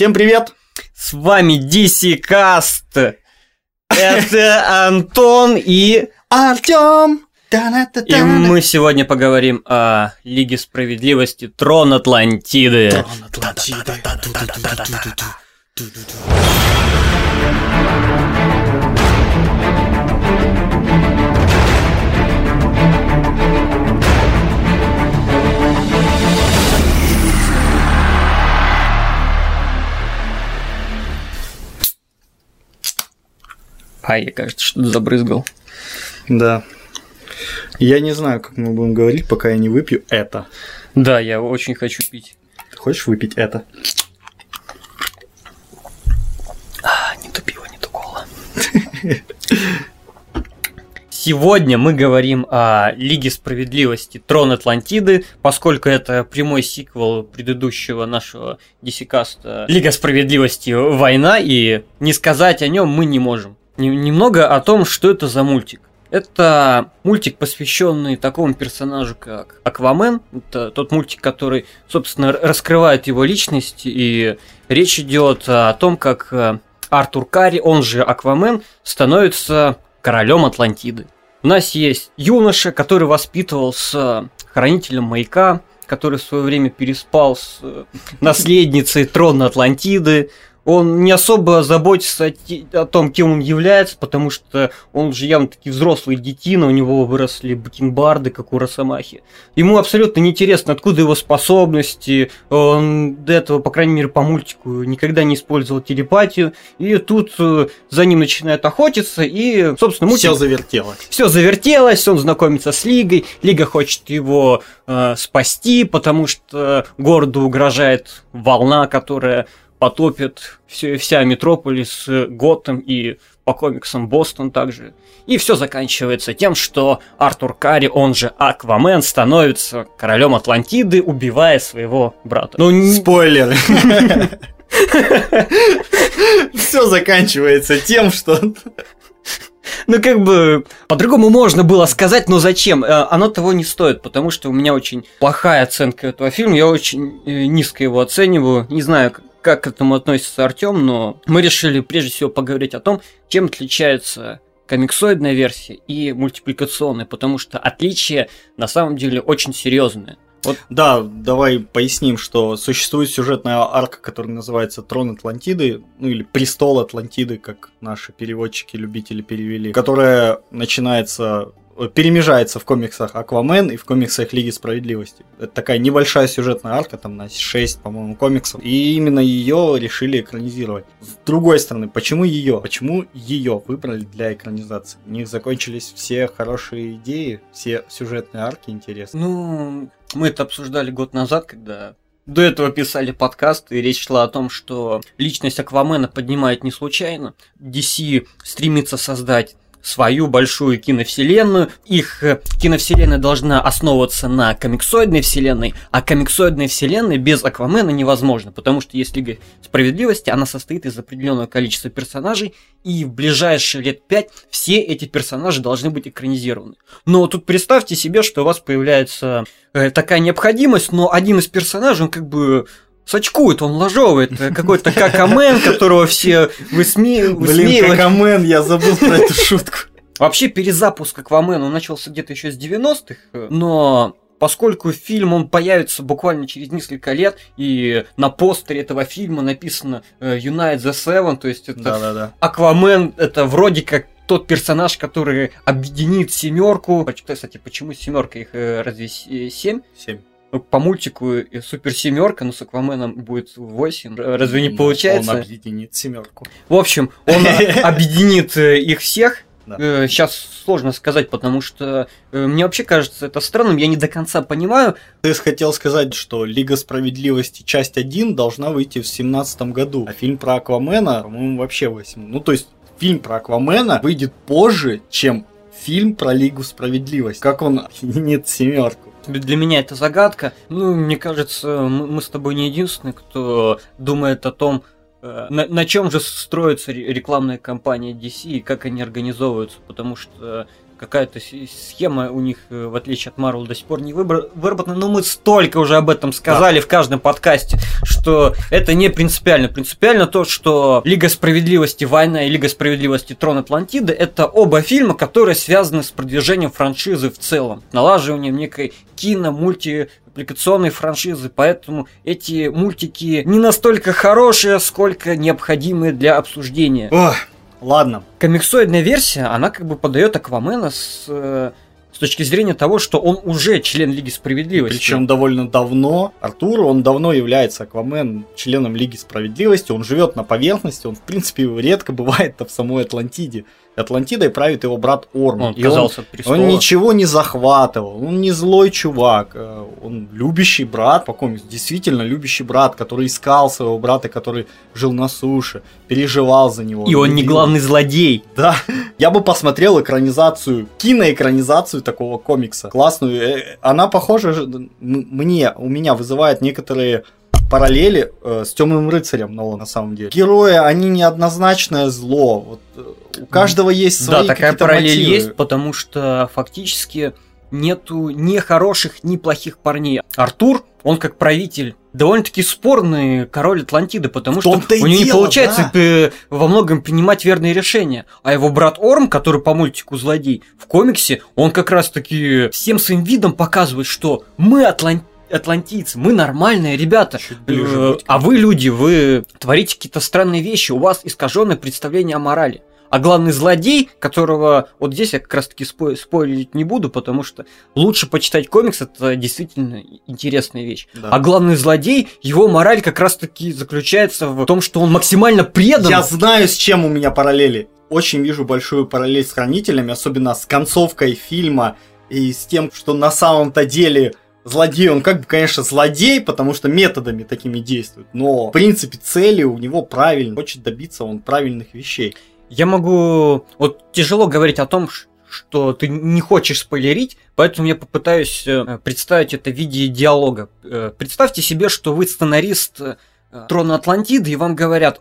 Всем привет! С вами DC Cast. Это Антон и... Артем! И мы сегодня поговорим о Лиге Справедливости Трон Атлантиды. Трон Атлантиды. А, я, кажется, что-то забрызгал. Да. Я не знаю, как мы будем говорить, пока я не выпью это. Да, я очень хочу пить. Ты хочешь выпить это? А, не то пиво, не то кола. Сегодня мы говорим о Лиге Справедливости Трон Атлантиды, поскольку это прямой сиквел предыдущего нашего DC Лига Справедливости Война, и не сказать о нем мы не можем. Немного о том, что это за мультик. Это мультик, посвященный такому персонажу, как Аквамен. Это тот мультик, который, собственно, раскрывает его личность. И речь идет о том, как э, Артур Карри, он же Аквамен, становится королем Атлантиды. У нас есть юноша, который воспитывался хранителем маяка, который в свое время переспал с э, наследницей трона Атлантиды он не особо заботится о, о том, кем он является, потому что он же явно таки взрослый детина, у него выросли бакенбарды, как у Росомахи. Ему абсолютно неинтересно, откуда его способности, он до этого, по крайней мере, по мультику никогда не использовал телепатию, и тут э, за ним начинает охотиться, и, собственно, мультик... Все завертелось. Все завертелось, он знакомится с Лигой, Лига хочет его э, спасти, потому что городу угрожает волна, которая потопит все, вся Метрополис, Готэм и по комиксам Бостон также. И все заканчивается тем, что Артур Карри, он же Аквамен, становится королем Атлантиды, убивая своего брата. Ну, спойлер. Все заканчивается тем, что ну, как бы, по-другому можно было сказать, но зачем? Э, оно того не стоит, потому что у меня очень плохая оценка этого фильма, я очень э, низко его оцениваю. Не знаю, как к этому относится Артем, но мы решили прежде всего поговорить о том, чем отличается комиксоидная версия и мультипликационная, потому что отличия на самом деле очень серьезные. Вот. Да, давай поясним, что существует сюжетная арка, которая называется Трон Атлантиды, ну или Престол Атлантиды, как наши переводчики-любители перевели, которая начинается перемежается в комиксах Аквамен и в комиксах Лиги Справедливости. Это такая небольшая сюжетная арка, там на 6, по-моему, комиксов. И именно ее решили экранизировать. С другой стороны, почему ее? Почему ее выбрали для экранизации? У них закончились все хорошие идеи, все сюжетные арки интересные. Ну, мы это обсуждали год назад, когда до этого писали подкаст, и речь шла о том, что личность Аквамена поднимает не случайно. DC стремится создать свою большую киновселенную. Их э, киновселенная должна основываться на комиксоидной вселенной, а комиксоидная вселенная без Аквамена невозможно, потому что есть Лига Справедливости, она состоит из определенного количества персонажей, и в ближайшие лет пять все эти персонажи должны быть экранизированы. Но тут представьте себе, что у вас появляется э, такая необходимость, но один из персонажей, он как бы сочкует, он ложовый. Это какой-то какамен, которого все высмеивают. Блин, какамен, я забыл про эту шутку. Вообще перезапуск Аквамена начался где-то еще с 90-х, но поскольку фильм он появится буквально через несколько лет, и на постере этого фильма написано э, Unite the Seven, то есть это да, да, да. Аквамен, это вроде как тот персонаж, который объединит семерку. Кстати, почему семерка их э, разве семь? Семь. Ну, по мультику Супер Семерка, но с Акваменом будет 8. Разве не получается? Он объединит семерку. В общем, он объединит э, их всех. Сейчас э, сложно сказать, потому что э, мне вообще кажется это странным, я не до конца понимаю. Ты хотел сказать, что Лига Справедливости часть 1 должна выйти в 2017 году, а фильм про Аквамена, по-моему, вообще 8. Ну, то есть, фильм про Аквамена выйдет позже, чем фильм про Лигу Справедливости. Как он объединит семерку? Для меня это загадка. Ну, мне кажется, мы с тобой не единственные, кто думает о том, э, на, на чем же строится рекламная кампания DC и как они организовываются, потому что какая-то схема у них, э, в отличие от Марвел, до сих пор не выработана. Но мы столько уже об этом сказали да. в каждом подкасте, что это не принципиально. Принципиально то, что Лига Справедливости Война и Лига Справедливости Трон Атлантиды это оба фильма, которые связаны с продвижением франшизы в целом, налаживанием некой кино, мульти аппликационной франшизы, поэтому эти мультики не настолько хорошие, сколько необходимые для обсуждения. Ох, ладно. Комиксоидная версия, она как бы подает Аквамена с э, с точки зрения того, что он уже член Лиги Справедливости. Причем довольно давно. Артур, он давно является Аквамен членом Лиги Справедливости. Он живет на поверхности, он в принципе редко бывает в самой Атлантиде. Атлантидой правит его брат Орм. Он отказался от Он ничего не захватывал, он не злой чувак, э, он любящий брат по комиксу, действительно любящий брат, который искал своего брата, который жил на суше, переживал за него. И он не главный злодей. Да, я бы посмотрел экранизацию, киноэкранизацию такого комикса, классную. Э, она похожа мне, у меня вызывает некоторые параллели э, с Темным рыцарем но на самом деле. Герои, они неоднозначное зло. Вот, э, у каждого есть свои Да, такая параллель мотивы. есть, потому что фактически нету ни хороших, ни плохих парней. Артур, он как правитель довольно-таки спорный король Атлантиды, потому что у него дело, не получается да. во многом принимать верные решения. А его брат Орм, который по мультику злодей, в комиксе, он как раз-таки всем своим видом показывает, что мы Атлантиды атлантийцы, мы нормальные ребята. Э, а вы люди, вы творите какие-то странные вещи, у вас искаженное представление о морали. А главный злодей, которого вот здесь я как раз таки спой- спойлерить не буду, потому что лучше почитать комикс, это действительно интересная вещь. Да. А главный злодей, его мораль как раз таки заключается в том, что он максимально предан. Я знаю, с чем у меня параллели. Очень вижу большую параллель с хранителями, особенно с концовкой фильма и с тем, что на самом-то деле злодей, он как бы, конечно, злодей, потому что методами такими действует, но в принципе цели у него правильные, хочет добиться он правильных вещей. Я могу... Вот тяжело говорить о том, что ты не хочешь спойлерить, поэтому я попытаюсь э, представить это в виде диалога. Э, представьте себе, что вы сценарист э, Трона Атлантиды, и вам говорят,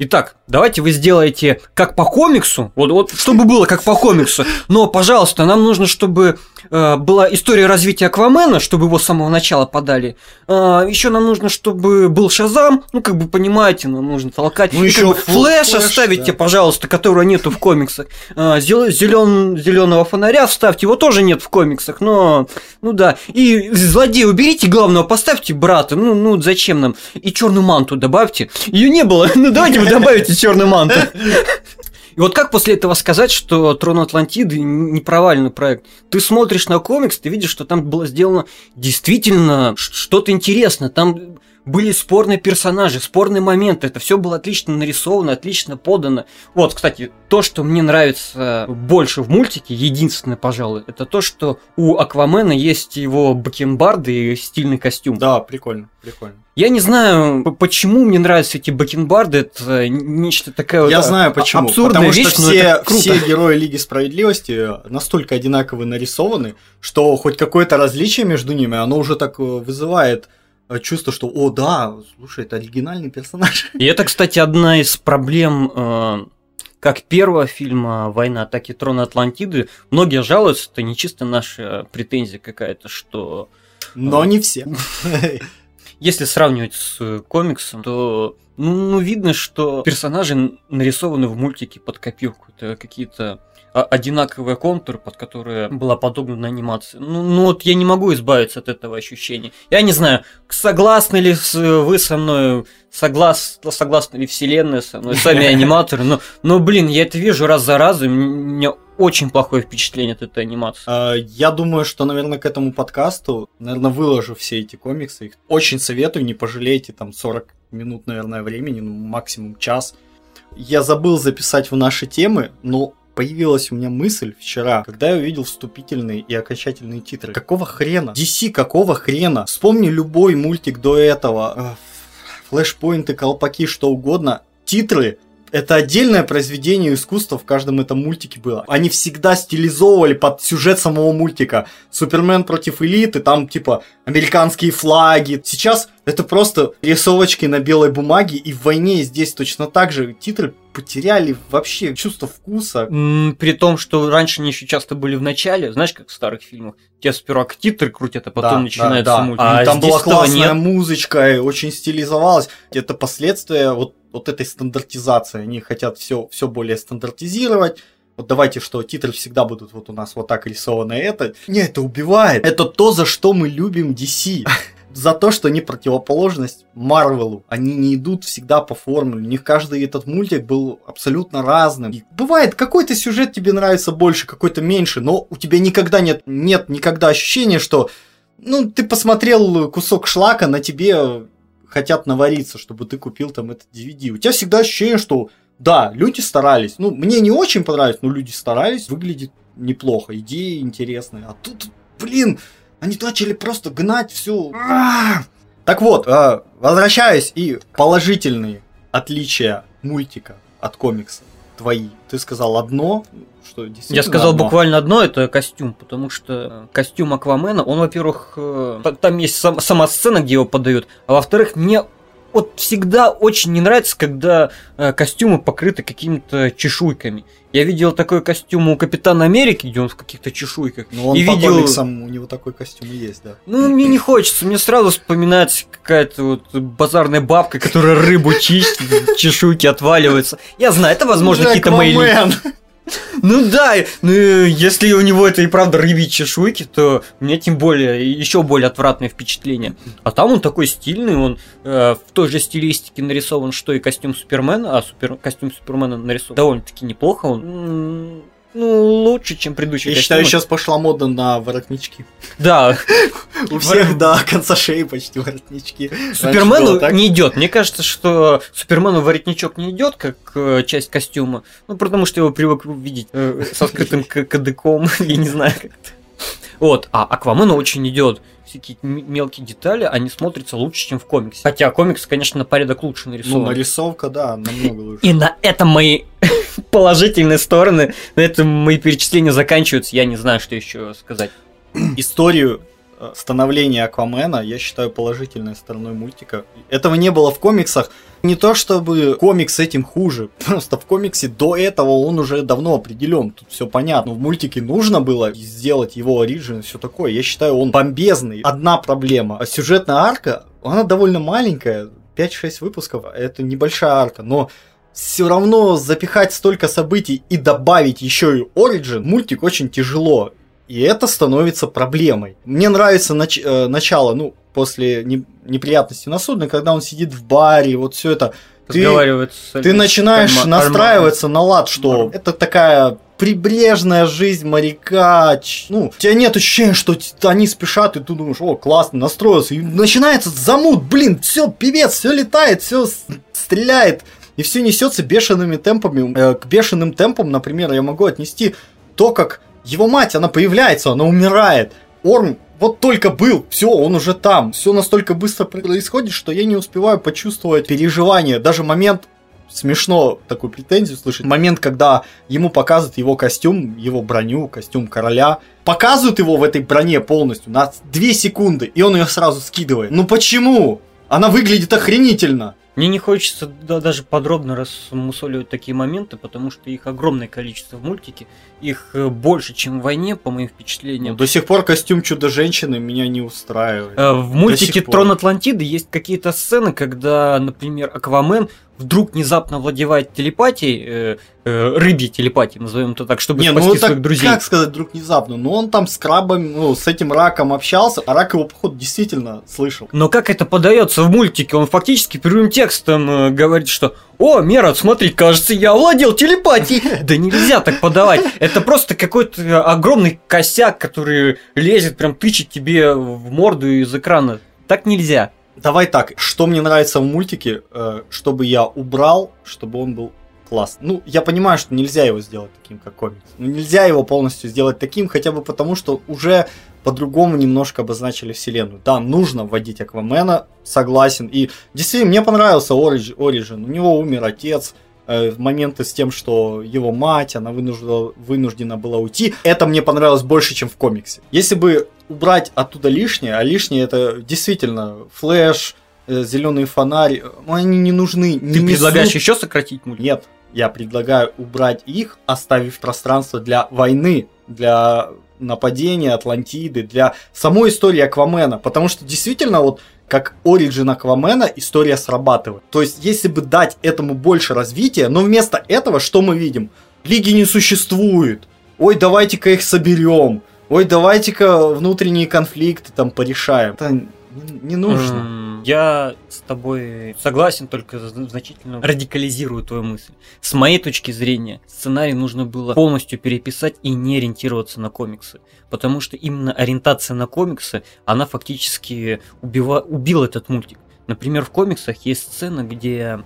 Итак, давайте вы сделаете как по комиксу, вот, вот чтобы было как по комиксу, но, пожалуйста, нам нужно, чтобы э, была история развития Аквамена, чтобы его с самого начала подали. Э, еще нам нужно, чтобы был Шазам, ну, как бы понимаете, нам нужно толкать. Ну, еще как флэш, флэш оставите, да. пожалуйста, которого нету в комиксах. Э, зелен, зеленого фонаря вставьте, его тоже нет в комиксах, но, ну да. И злодея уберите главного, поставьте брата, ну, ну, зачем нам? И черную манту добавьте. Ее не было, ну, давайте добавите черный манту. И вот как после этого сказать, что Трон Атлантиды не провальный проект? Ты смотришь на комикс, ты видишь, что там было сделано действительно что-то интересное. Там были спорные персонажи, спорные моменты. Это все было отлично нарисовано, отлично подано. Вот, кстати, то, что мне нравится больше в мультике, единственное, пожалуй, это то, что у Аквамена есть его бакенбарды и стильный костюм. Да, прикольно, прикольно. Я не знаю, почему мне нравятся эти бакенбарды, это нечто такое Я вот знаю почему. Абсурдная Потому вещь, что все, все герои Лиги Справедливости настолько одинаково нарисованы, что хоть какое-то различие между ними, оно уже так э, вызывает чувство, что, о, да, слушай, это оригинальный персонаж. И это, кстати, одна из проблем э, как первого фильма «Война атаки трона Атлантиды». Многие жалуются, это не чисто наша претензия какая-то, что... Но не все. Если сравнивать с комиксом, то ну, ну, видно, что персонажи нарисованы в мультике под копирку. Это какие-то одинаковые контуры, под которые была подогнана анимация. Ну, ну вот я не могу избавиться от этого ощущения. Я не знаю, согласны ли вы со мной, соглас, согласны ли вселенная со мной, сами аниматоры, но, но блин, я это вижу раз за разом, у меня очень плохое впечатление от этой анимации. А, я думаю, что, наверное, к этому подкасту, наверное, выложу все эти комиксы. Их очень советую, не пожалейте, там 40 минут, наверное, времени, ну, максимум час. Я забыл записать в наши темы, но появилась у меня мысль вчера, когда я увидел вступительные и окончательные титры. Какого хрена? DC, какого хрена? Вспомни любой мультик до этого. Флэшпоинты, колпаки, что угодно. Титры это отдельное произведение искусства в каждом этом мультике было. Они всегда стилизовывали под сюжет самого мультика. Супермен против элиты, там типа американские флаги. Сейчас это просто рисовочки на белой бумаге, и в войне здесь точно так же титры потеряли вообще чувство вкуса. При том, что раньше они еще часто были в начале, знаешь, как в старых фильмах, тебя сперва титры крутят, а потом Да, начинается да, да. мультик. А там здесь была классная нет. музычка, и очень стилизовалась. Это последствия вот, вот этой стандартизации. Они хотят все, все более стандартизировать. Вот давайте, что титры всегда будут вот у нас вот так рисованы. Это, не, это убивает. Это то, за что мы любим DC. За то, что они противоположность Марвелу. Они не идут всегда по формуле. У них каждый этот мультик был абсолютно разным. И бывает, какой-то сюжет тебе нравится больше, какой-то меньше, но у тебя никогда нет, нет никогда ощущения, что ну, ты посмотрел кусок шлака, на тебе хотят навариться, чтобы ты купил там этот DVD. У тебя всегда ощущение, что да, люди старались. Ну, мне не очень понравилось, но люди старались, выглядит неплохо, идеи интересные. А тут, блин, они начали просто гнать все. Так вот, э, возвращаюсь и положительные отличия мультика от комикса твои. Ты сказал одно, что действительно Я сказал одно. буквально одно, это костюм, потому что костюм Аквамена, он, во-первых, э, та- там есть сам- сама сцена, где его подают, а во-вторых, мне вот всегда очень не нравится, когда э, костюмы покрыты какими-то чешуйками. Я видел такой костюм у Капитана Америки, где он в каких-то чешуйках. Ну, он и по видел- комиксам, у него такой костюм и есть, да. Ну, мне не хочется, мне сразу вспоминается какая-то вот базарная бабка, которая рыбу чистит, чешуйки отваливаются. Я знаю, это, возможно, какие-то мои... Ну да, ну если у него это и правда рыбьи чешуйки, то мне тем более, еще более отвратное впечатление. А там он такой стильный, он э, в той же стилистике нарисован, что и костюм Супермена, а супер, костюм Супермена нарисован довольно-таки неплохо, он ну, лучше, чем предыдущий Я считаю, сейчас пошла мода на воротнички. Да, У всех до конца шеи почти воротнички. Супермену не идет. Мне кажется, что Супермену воротничок не идет как э, часть костюма. Ну, потому что его привык видеть э, со скрытым к- кадыком. Я не знаю как это. Вот, а Аквамену очень идет. Всякие мелкие детали, они смотрятся лучше, чем в комиксе. Хотя комикс, конечно, на порядок лучше Ну, нарисован. нарисовка, да, намного лучше. И на этом мои положительные стороны, на этом мои перечисления заканчиваются. Я не знаю, что еще сказать. Историю э, становления Аквамена я считаю положительной стороной мультика. Этого не было в комиксах. Не то чтобы комикс этим хуже, просто в комиксе до этого он уже давно определен, тут все понятно. В мультике нужно было сделать его оригин и все такое. Я считаю, он бомбезный. Одна проблема. А Сюжетная арка, она довольно маленькая, 5-6 выпусков, это небольшая арка, но все равно запихать столько событий и добавить еще и Origin, мультик очень тяжело. И это становится проблемой. Мне нравится нач- э, начало, ну, после не- неприятностей на судне, когда он сидит в баре, вот все это. Ты, с- ты начинаешь Альма- настраиваться на лад, что Альма- это такая прибрежная жизнь моряка. Ну, у тебя нет ощущения, что они спешат, и ты думаешь, о, классно, настроился. И начинается замут, блин, все, певец, все летает, все стреляет. И все несется бешеными темпами. Э, к бешеным темпам, например, я могу отнести то, как его мать, она появляется, она умирает. Орм вот только был, все, он уже там. Все настолько быстро происходит, что я не успеваю почувствовать переживание. Даже момент смешно такую претензию слышать. Момент, когда ему показывают его костюм, его броню, костюм короля. Показывают его в этой броне полностью на 2 секунды, и он ее сразу скидывает. Ну почему? Она выглядит охренительно. Мне не хочется да, даже подробно рассмусоливать такие моменты, потому что их огромное количество в мультике. Их э, больше, чем в войне, по моим впечатлениям. До сих пор костюм Чудо-женщины меня не устраивает. Э, В мультике. Трон Атлантиды есть какие-то сцены, когда, например, Аквамен вдруг внезапно владевает телепатией, э, э, рыбьей телепатией, назовем это так, чтобы Не, спасти ну так своих друзей. как сказать вдруг внезапно? Ну он там с крабом, ну с этим раком общался, а рак его походу действительно слышал. Но как это подается в мультике? Он фактически прямым текстом э, говорит, что «О, Мерот, смотри, кажется, я овладел телепатией!» Да нельзя так подавать. Это просто какой-то огромный косяк, который лезет, прям тычет тебе в морду из экрана. Так нельзя. Давай так, что мне нравится в мультике, э, чтобы я убрал, чтобы он был классный. Ну, я понимаю, что нельзя его сделать таким, как комикс. Ну, нельзя его полностью сделать таким, хотя бы потому, что уже по-другому немножко обозначили вселенную. Да, нужно вводить Аквамена, согласен. И действительно, мне понравился. Origin. У него умер отец, э, моменты с тем, что его мать, она вынуждена, вынуждена была уйти. Это мне понравилось больше, чем в комиксе. Если бы убрать оттуда лишнее, а лишнее это действительно флэш, зеленый фонарь, ну, они не нужны. Ты не предлагаешь несут- еще сократить мультик? Нет, Я предлагаю убрать их, оставив пространство для войны, для нападения Атлантиды, для самой истории Аквамена. Потому что действительно вот как Origin Аквамена история срабатывает. То есть, если бы дать этому больше развития, но вместо этого что мы видим? Лиги не существует. Ой, давайте-ка их соберем. Ой, давайте-ка внутренние конфликты там порешаем. Это не, не нужно. Я с тобой согласен, только значительно радикализирую твою мысль. С моей точки зрения, сценарий нужно было полностью переписать и не ориентироваться на комиксы. Потому что именно ориентация на комиксы, она фактически убива... убила этот мультик. Например, в комиксах есть сцена, где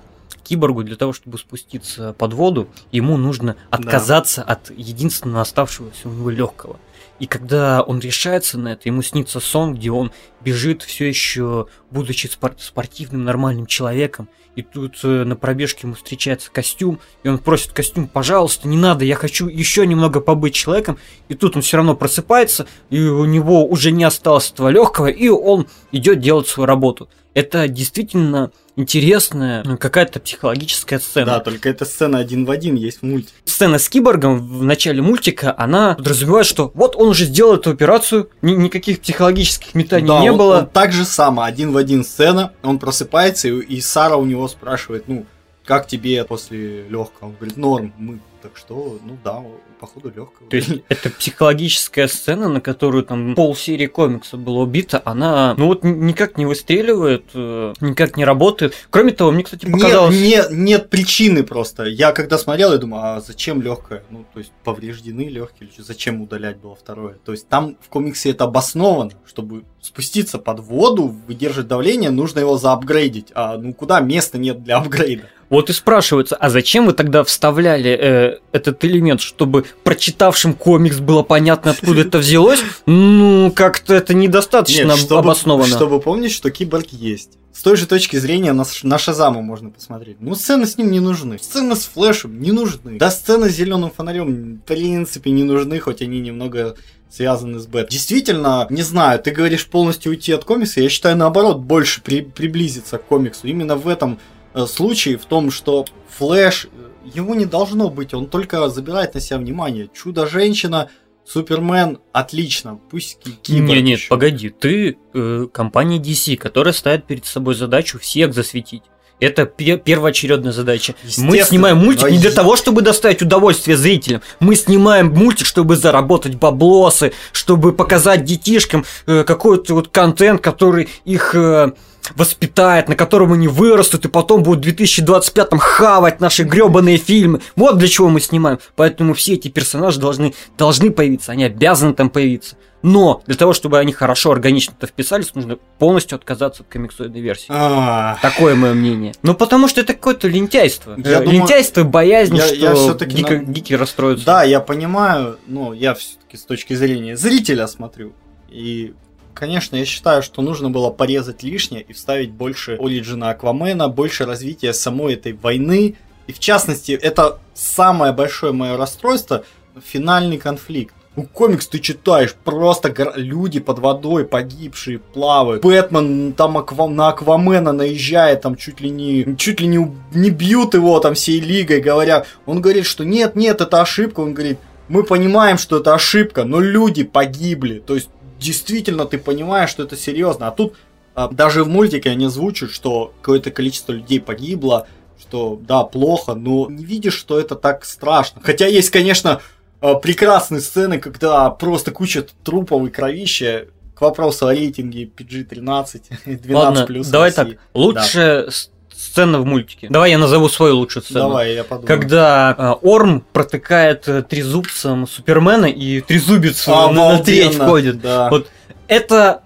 киборгу для того, чтобы спуститься под воду, ему нужно отказаться да. от единственного оставшегося у него легкого. И когда он решается на это, ему снится сон, где он бежит все еще, будучи спор- спортивным, нормальным человеком. И тут э, на пробежке ему встречается костюм, и он просит костюм, пожалуйста, не надо, я хочу еще немного побыть человеком. И тут он все равно просыпается, и у него уже не осталось этого легкого, и он идет делать свою работу. Это действительно интересная ну, какая-то психологическая сцена. Да, только эта сцена один в один есть в мультике. Сцена с киборгом в начале мультика, она подразумевает, что вот он уже сделал эту операцию, ни- никаких психологических метаний да, не он, было. Он так же само, один в один сцена, он просыпается, и, и Сара у него спрашивает, ну, как тебе после легкого? Он говорит, норм, мы так что, ну да, походу легкого. То есть это психологическая сцена, на которую там полсерии комикса было убито, она ну вот никак не выстреливает, э, никак не работает. Кроме того, мне, кстати, показалось... Нет, нет, нет причины просто. Я когда смотрел, я думаю, а зачем легкое? Ну, то есть повреждены легкие, или зачем удалять было второе? То есть там в комиксе это обосновано, чтобы спуститься под воду, выдержать давление, нужно его заапгрейдить. А ну куда места нет для апгрейда? Вот и спрашивается, а зачем вы тогда вставляли э, этот элемент, чтобы прочитавшим комикс было понятно, откуда это взялось? Ну, как-то это недостаточно Нет, чтобы, обосновано. Чтобы помнить, что киборг есть. С той же точки зрения на, на Шазама можно посмотреть. Ну, сцены с ним не нужны. Сцены с Флэшем не нужны. Да, сцены с зеленым фонарем в принципе не нужны, хоть они немного связаны с Бэт. Действительно, не знаю, ты говоришь полностью уйти от комикса, я считаю наоборот больше при, приблизиться к комиксу. Именно в этом э, случае, в том, что Флэш, э, его не должно быть, он только забирает на себя внимание. Чудо-женщина, Супермен, отлично, пусть киборг Нет, нет, еще. погоди, ты э, компания DC, которая ставит перед собой задачу всех засветить. Это пе- первоочередная задача. Мы снимаем мультик не для того, чтобы доставить удовольствие зрителям. Мы снимаем мультик, чтобы заработать баблосы, чтобы показать детишкам э, какой-то вот контент, который их э, воспитает, на котором они вырастут и потом будут в 2025-м хавать наши гребаные фильмы. Вот для чего мы снимаем. Поэтому все эти персонажи должны, должны появиться, они обязаны там появиться. Но для того, чтобы они хорошо, органично-то вписались, нужно полностью отказаться от комиксоидной версии. А, Такое мое мнение. Ну, потому что это какое-то лентяйство. Я думаю, лентяйство, боязнь, я- что я на- гики расстроятся. Да, я понимаю, но я все-таки с точки зрения зрителя смотрю. И, конечно, я считаю, что нужно было порезать лишнее и вставить больше Ориджина Аквамена, больше развития самой этой войны. И в частности, это самое большое мое расстройство финальный конфликт. Ну, комикс ты читаешь, просто гор- люди под водой погибшие плавают. Бэтмен там аква- на Аквамена наезжает, там чуть ли не чуть ли не, не бьют его там всей лигой, говоря. Он говорит, что нет, нет, это ошибка. Он говорит, мы понимаем, что это ошибка, но люди погибли. То есть действительно ты понимаешь, что это серьезно. А тут а, даже в мультике они озвучивают, что какое-то количество людей погибло, что да, плохо, но не видишь, что это так страшно. Хотя есть, конечно, прекрасные сцены, когда просто куча трупов и кровища. К вопросу о рейтинге PG-13, 12 Ладно, плюс. давай так. Лучшая с- сцена в мультике. Давай я назову свою лучшую сцену. Давай, я подумаю. Когда э, Орм протыкает э, трезубцем Супермена и трезубец э, на, на треть входит. Да. Вот это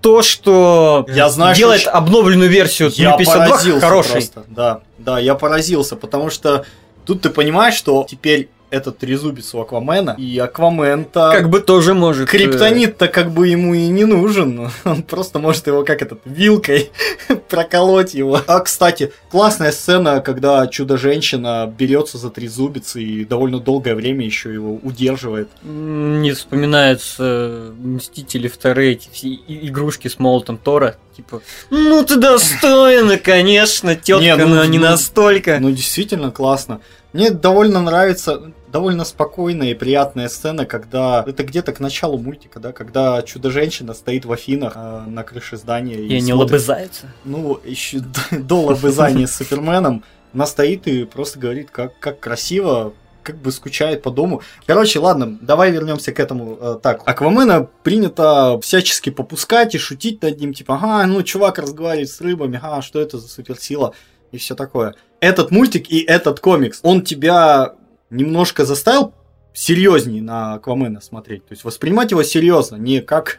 то, что Я знаю, делает что- обновленную версию Я 052 поразился хорошей. просто. Да, да, я поразился, потому что тут ты понимаешь, что теперь этот трезубец у Аквамена, и Аквамен-то... Как бы тоже может. э, Криптонит-то как бы ему и не нужен. Он просто может его как этот вилкой проколоть его. А, кстати, классная сцена, когда чудо-женщина берется за трезубец и довольно долгое время еще его удерживает. Не вспоминаются э, Мстители вторые, эти все игрушки с молотом Тора. Типа, ну ты достойна, конечно, тетка, Не, ну, но не ну, настолько. Ну, действительно классно. Мне довольно нравится, довольно спокойная и приятная сцена, когда это где-то к началу мультика, да, когда чудо-женщина стоит в Афинах э, на крыше здания и, и они смотрит, лобызаются. Ну, еще до лобызания с Суперменом, она стоит и просто говорит, как, как красиво, как бы скучает по дому. Короче, ладно, давай вернемся к этому. Э, так, Аквамена принято всячески попускать и шутить над ним, типа, ага, ну, чувак разговаривает с рыбами, ага, что это за суперсила и все такое. Этот мультик и этот комикс, он тебя немножко заставил серьезнее на Аквамена смотреть. То есть воспринимать его серьезно, не как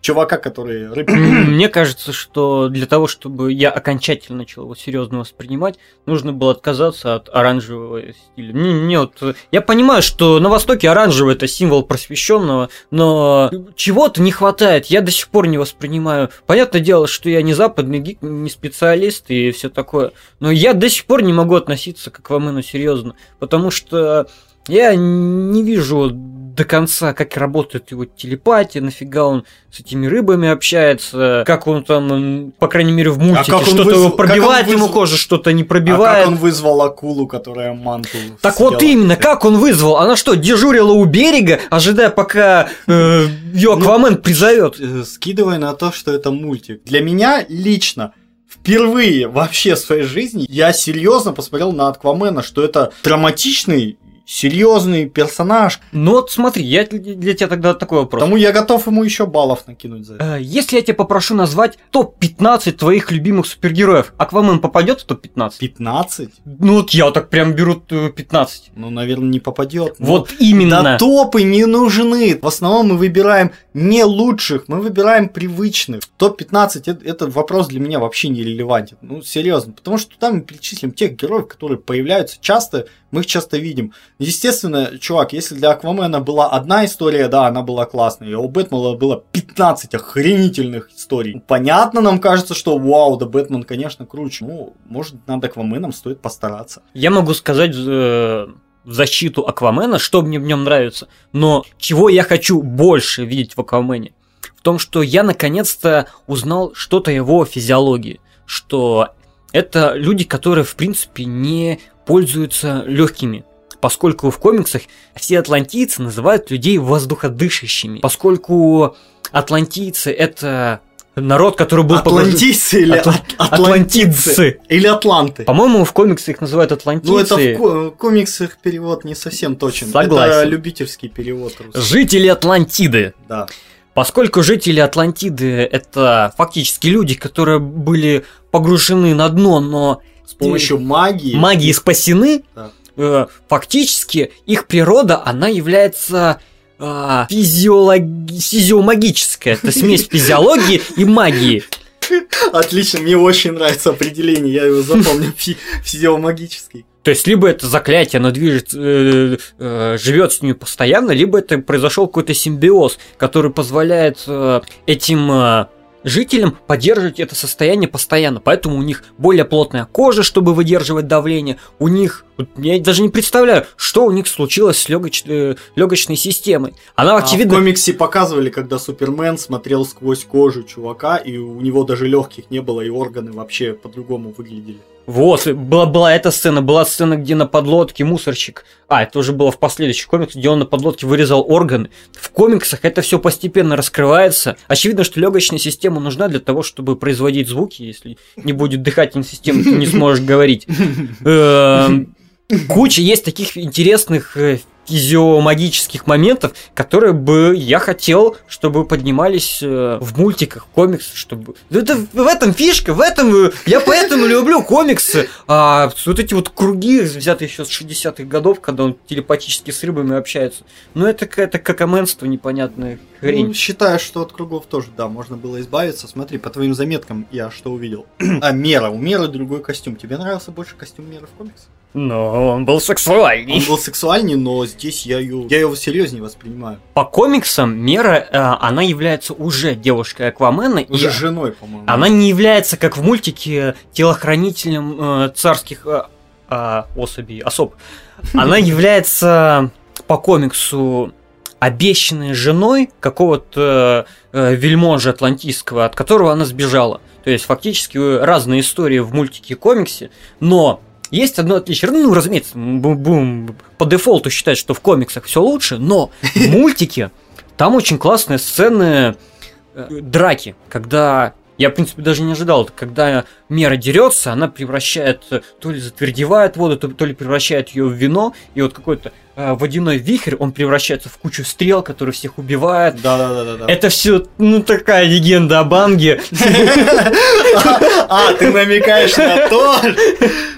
чувака, который рыб... Мне кажется, что для того, чтобы я окончательно начал его серьезно воспринимать, нужно было отказаться от оранжевого стиля. Не, не я понимаю, что на Востоке оранжевый это символ просвещенного, но чего-то не хватает. Я до сих пор не воспринимаю. Понятное дело, что я не западный гик, не специалист и все такое, но я до сих пор не могу относиться к Аквамену серьезно, потому что я не вижу до конца, как работает его телепатия, нафига он с этими рыбами общается, как он там, по крайней мере, в мультике, а что-то вызвал, пробивает ему вызв... кожу, что-то не пробивает. А как он вызвал акулу, которая манту Так вот именно, как он вызвал? Она что, дежурила у берега, ожидая, пока э, ее ну, Аквамен ну, призовет? Скидывая на то, что это мультик. Для меня лично впервые вообще в своей жизни я серьезно посмотрел на Аквамена, что это драматичный серьезный персонаж. Ну вот смотри, я для тебя тогда такой вопрос. Тому я готов ему еще баллов накинуть за это. Э, если я тебя попрошу назвать топ-15 твоих любимых супергероев, Аквамен попадет в топ-15? 15? Ну вот я так прям беру 15. Ну, наверное, не попадет. Вот именно. Да топы не нужны. В основном мы выбираем не лучших, мы выбираем привычных. Топ-15 это, это вопрос для меня вообще не релевантен. Ну, серьезно. Потому что там мы перечислим тех героев, которые появляются часто мы их часто видим. Естественно, чувак, если для Аквамена была одна история, да, она была классная, и у Бэтмена было 15 охренительных историй. Понятно, нам кажется, что вау, да Бэтмен, конечно, круче. Ну, может, над Акваменом стоит постараться. Я могу сказать э, в защиту Аквамена, что мне в нем нравится, но чего я хочу больше видеть в Аквамене? В том, что я наконец-то узнал что-то его физиологии, что это люди, которые, в принципе, не пользуются легкими, поскольку в комиксах все атлантийцы называют людей воздуходышащими, поскольку атлантийцы это народ, который был Атлантийцы или Атла... атлантидцы? Или атланты? По-моему, в комиксах их называют атлантийцы. Ну, это в комиксах перевод не совсем точен. Согласен. Это любительский перевод. Русский. Жители Атлантиды. Да. Поскольку жители Атлантиды это фактически люди, которые были погружены на дно, но с помощью магии магии спасены, да. э, фактически их природа, она является э, физиологи... физиомагическая. Это смесь физиологии и магии. Отлично, мне очень нравится определение, я его запомнил, физиомагический. То есть, либо это заклятие, оно движет, э, э, живет с ними постоянно, либо это произошел какой-то симбиоз, который позволяет э, этим э, жителям поддерживать это состояние постоянно. Поэтому у них более плотная кожа, чтобы выдерживать давление. У них, я даже не представляю, что у них случилось с легоч, э, легочной системой. Она, очевидно... А в комиксе показывали, когда Супермен смотрел сквозь кожу чувака, и у него даже легких не было, и органы вообще по-другому выглядели. Вот, была, была эта сцена, была сцена, где на подлодке мусорщик, а, это уже было в последующих комиксах, где он на подлодке вырезал органы. В комиксах это все постепенно раскрывается. Очевидно, что легочная система нужна для того, чтобы производить звуки. Если не будет дыхательной системы, ты не сможешь говорить. Эм, куча есть таких интересных э, физиомагических моментов, которые бы я хотел, чтобы поднимались э, в мультиках, комиксах, чтобы... Это, в этом фишка, в этом... Я поэтому люблю комиксы. А вот эти вот круги, взятые еще с 60-х годов, когда он телепатически с рыбами общается, ну это какое-то какоменство непонятное хрень. Ну, считаю, что от кругов тоже, да, можно было избавиться. Смотри, по твоим заметкам я что увидел. а, Мера. У Меры другой костюм. Тебе нравился больше костюм Меры в комиксах? Но он был сексуальный. Он был сексуальный, но здесь я ее, я его серьезнее воспринимаю. По комиксам Мера, э, она является уже девушкой Аквамена. Уже и женой, по-моему. Она не является, как в мультике, телохранителем э, царских э, э, особей, особ. Она является по комиксу обещанной женой какого-то э, вельможа атлантийского, от которого она сбежала. То есть фактически разные истории в мультике и комиксе, но есть одно отличие. Ну, разумеется, будем по дефолту считать, что в комиксах все лучше, но в мультике там очень классные сцены э, драки, когда я, в принципе, даже не ожидал, когда мера дерется, она превращает, то ли затвердевает воду, то, то ли превращает ее в вино, и вот какой-то э, водяной вихрь, он превращается в кучу стрел, которые всех убивает. Да, да, да, да. Это все, ну, такая легенда о Банге. А, ты намекаешь на то,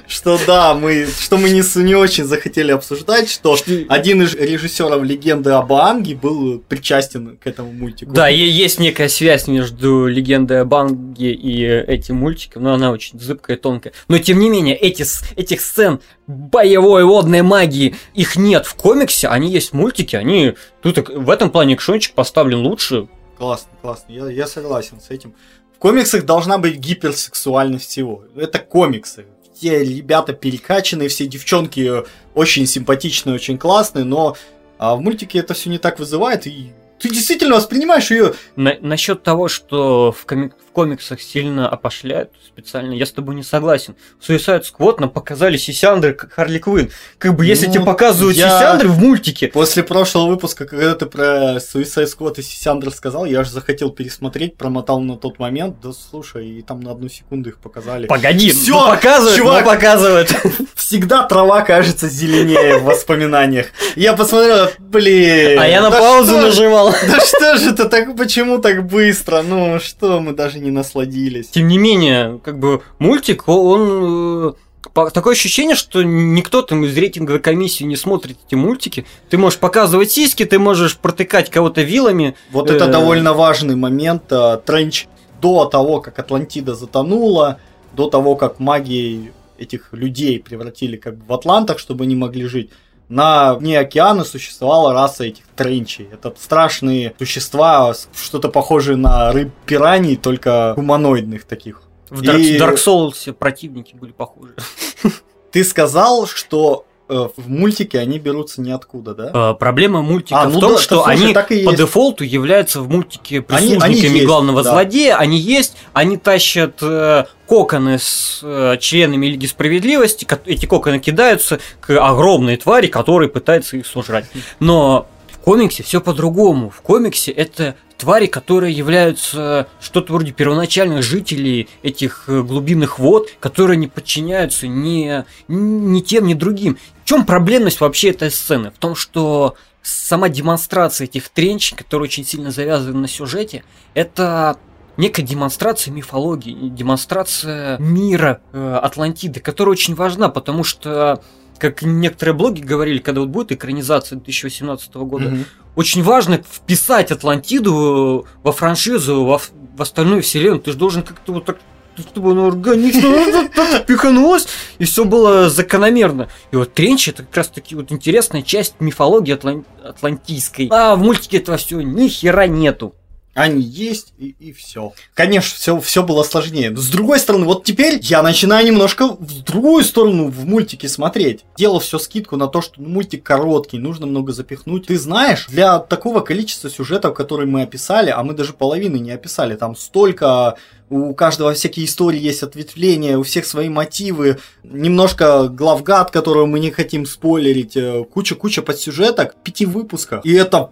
что да, мы, что мы не, не очень захотели обсуждать, что один из режиссеров легенды об Анге был причастен к этому мультику. Да, и есть некая связь между легендой об Анге и этим мультиком, но она очень зыбкая и тонкая. Но тем не менее, эти, этих сцен боевой водной магии, их нет в комиксе, они есть в мультике, они тут в этом плане экшончик поставлен лучше. Классно, классно, я, я согласен с этим. В комиксах должна быть гиперсексуальность всего. Это комиксы все ребята перекачанные, все девчонки очень симпатичные, очень классные, но а в мультике это все не так вызывает, и ты действительно воспринимаешь ее. На, насчет того, что в, коми- в комиксах сильно опошляют специально, я с тобой не согласен. В Suicide Squad нам показали Сисяндры как Харли Квин. Как бы если ну, тебе показывают я... Сисяндры в мультике. После прошлого выпуска, когда ты про Suicide Squad и Сисяндры сказал, я же захотел пересмотреть, промотал на тот момент. Да слушай, и там на одну секунду их показали. Погоди, Все, ну, показывают, чувак, ну, показывают. Всегда трава кажется зеленее в воспоминаниях. Я посмотрел, блин. А я на паузу нажимал упал. Да что же это так, почему так быстро? Ну что, мы даже не насладились. Тем не менее, как бы мультик, он э, такое ощущение, что никто там из рейтинговой комиссии не смотрит эти мультики. Ты можешь показывать сиськи, ты можешь протыкать кого-то вилами. Вот это э, довольно важный момент. Э, Тренч до того, как Атлантида затонула, до того, как магией этих людей превратили как бы в атлантах, чтобы они могли жить на дне океана существовала раса этих тренчей. Это страшные существа, что-то похожее на рыб пираний, только гуманоидных таких. В Dark, И... Dark Souls противники были похожи. Ты сказал, что в мультике они берутся ниоткуда, да? А, проблема мультика а, ну в том, да, что слушай, они по есть. дефолту являются в мультике прислужниками они, они главного есть, злодея, да. они есть, они тащат э, коконы с э, членами Лиги Справедливости, эти коконы кидаются к огромной твари, которая пытается их сожрать. Но комиксе все по-другому. В комиксе это твари, которые являются что-то вроде первоначальных жителей этих э, глубинных вод, которые не подчиняются ни, ни тем, ни другим. В чем проблемность вообще этой сцены? В том, что сама демонстрация этих тренч, которые очень сильно завязаны на сюжете, это некая демонстрация мифологии, демонстрация мира э, Атлантиды, которая очень важна, потому что как некоторые блоги говорили, когда вот будет экранизация 2018 года, mm-hmm. очень важно вписать Атлантиду во франшизу, во, в остальную вселенную. Ты же должен как-то вот так чтобы оно органично пиханулось, и все было закономерно. И вот Тренч это как раз таки вот интересная часть мифологии атлан... атлантийской. А в мультике этого всего ни хера нету. Они есть и, и все. Конечно, все, все было сложнее. Но с другой стороны, вот теперь я начинаю немножко в другую сторону в мультике смотреть. Делал все скидку на то, что мультик короткий, нужно много запихнуть. Ты знаешь, для такого количества сюжетов, которые мы описали, а мы даже половины не описали, там столько у каждого всякие истории есть ответвления, у всех свои мотивы, немножко главгад, которого мы не хотим спойлерить, э, куча-куча подсюжеток, пяти выпусков. И это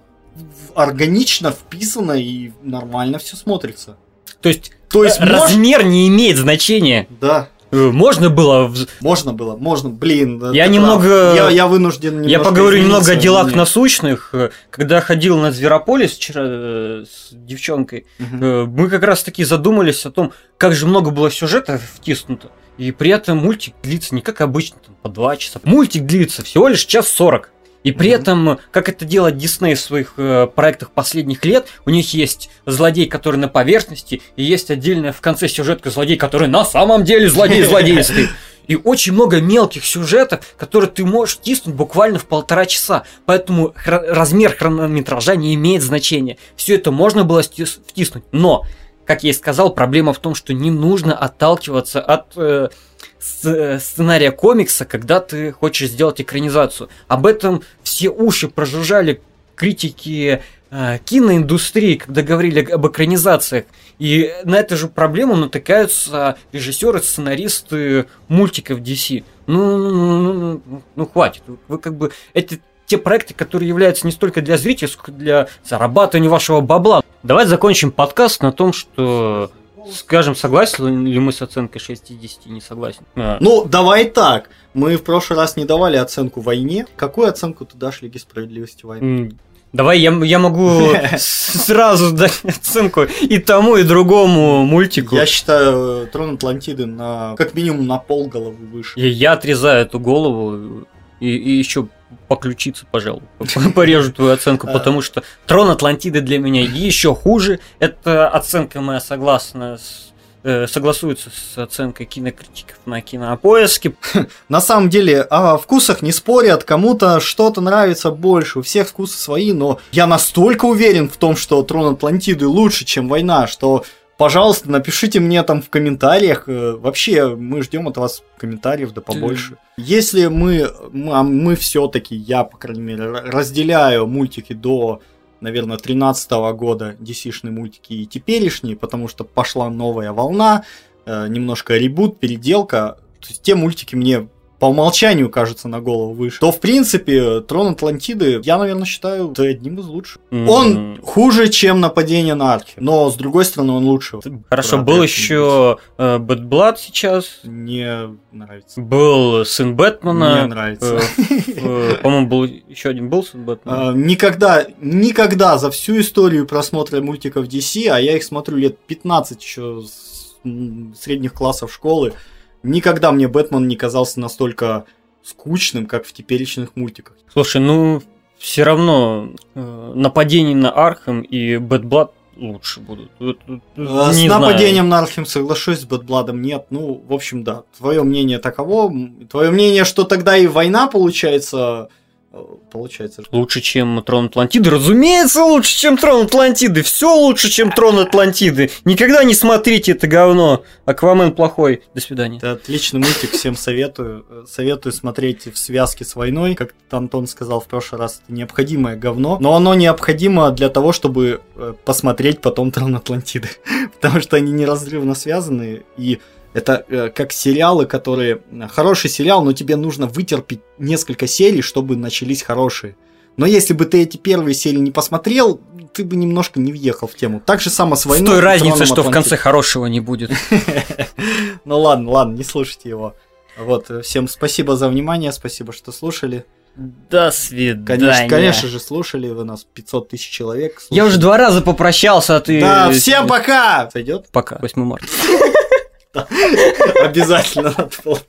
органично вписано и нормально все смотрится. То есть, То есть размер мож... не имеет значения. Да. Э, можно было. Можно было, можно, блин. Я немного. Я, я вынужден. Я поговорю немного о делах мне. насущных. Когда ходил на Зверополис вчера э, с девчонкой, угу. мы как раз таки задумались о том, как же много было сюжета втиснуто. И при этом мультик длится не как обычно, там, по два часа. Мультик длится всего лишь час сорок. И при mm-hmm. этом, как это делает Дисней в своих э, проектах последних лет, у них есть злодей, который на поверхности, и есть отдельная в конце сюжетка злодей, который на самом деле злодей злодейский. И очень много мелких сюжетов, которые ты можешь тиснуть буквально в полтора часа. Поэтому хр- размер хронометража не имеет значения. Все это можно было втиснуть. Но, как я и сказал, проблема в том, что не нужно отталкиваться от э, сценария комикса, когда ты хочешь сделать экранизацию. Об этом все уши прожужжали критики э, киноиндустрии, когда говорили об экранизациях. И на эту же проблему натыкаются режиссеры, сценаристы мультиков DC. Ну, ну, ну, ну, ну, хватит. Вы как бы эти те проекты, которые являются не столько для зрителей, сколько для зарабатывания вашего бабла. Давайте закончим подкаст на том, что скажем, согласен ли мы с оценкой 60, не согласен. А. Ну, давай так. Мы в прошлый раз не давали оценку войне. Какую оценку ты дашь Лиге справедливости войны? Давай я, я могу сразу дать оценку и тому, и другому мультику. Я считаю Трон Атлантиды на как минимум на пол головы выше. Я, я отрезаю эту голову и, и еще по ключице, пожалуй, порежу твою оценку, потому что Трон Атлантиды для меня еще хуже. Это оценка моя согласна с э, согласуется с оценкой кинокритиков на кинопоиске. На самом деле, о вкусах не спорят, кому-то что-то нравится больше, у всех вкусы свои, но я настолько уверен в том, что Трон Атлантиды лучше, чем Война, что пожалуйста, напишите мне там в комментариях. Э, вообще, мы ждем от вас комментариев да побольше. Если мы, мы, а мы все-таки, я, по крайней мере, разделяю мультики до, наверное, 13 года, DC-шные мультики и теперешние, потому что пошла новая волна, э, немножко ребут, переделка. То есть те мультики мне по умолчанию кажется на голову выше, то в принципе Трон Атлантиды я, наверное, считаю одним из лучших. Mm-hmm. Он хуже, чем нападение на арки, но с другой стороны он лучше. Хорошо, был еще э, Bad Blood сейчас. Не нравится. Был сын Бэтмена. Не нравится. Э, по-моему, был еще один был сын Бэтмена. А, никогда, никогда за всю историю просмотра мультиков DC, а я их смотрю лет 15 еще с средних классов школы, Никогда мне Бэтмен не казался настолько скучным, как в теперечных мультиках. Слушай, ну все равно э, нападение на Архам и Bad Blood лучше будут. А, с не нападением знаю. на Архем соглашусь, с Bad Blood ом нет. Ну, в общем, да. Твое мнение таково. Твое мнение, что тогда и война получается получается. Лучше, чем Трон Атлантиды? Разумеется, лучше, чем Трон Атлантиды. Все лучше, чем Трон Атлантиды. Никогда не смотрите это говно. Аквамен плохой. До свидания. Это отличный мультик, всем советую. Советую смотреть в связке с войной. Как Антон сказал в прошлый раз, это необходимое говно. Но оно необходимо для того, чтобы э, посмотреть потом Трон Атлантиды. Потому что они неразрывно связаны. И это э, как сериалы, которые... Э, хороший сериал, но тебе нужно вытерпеть несколько серий, чтобы начались хорошие. Но если бы ты эти первые серии не посмотрел, ты бы немножко не въехал в тему. Так же само с войной. С той разницы, что в конце хорошего не будет. Ну ладно, ладно, не слушайте его. Вот, э, всем спасибо за внимание, спасибо, что слушали. До свидания. Конечно, конечно же, слушали вы нас 500 тысяч человек. Слушали. Я уже два раза попрощался, а ты... Да, всем пока! Сойдет? Пока, 8 марта. Обязательно надо было.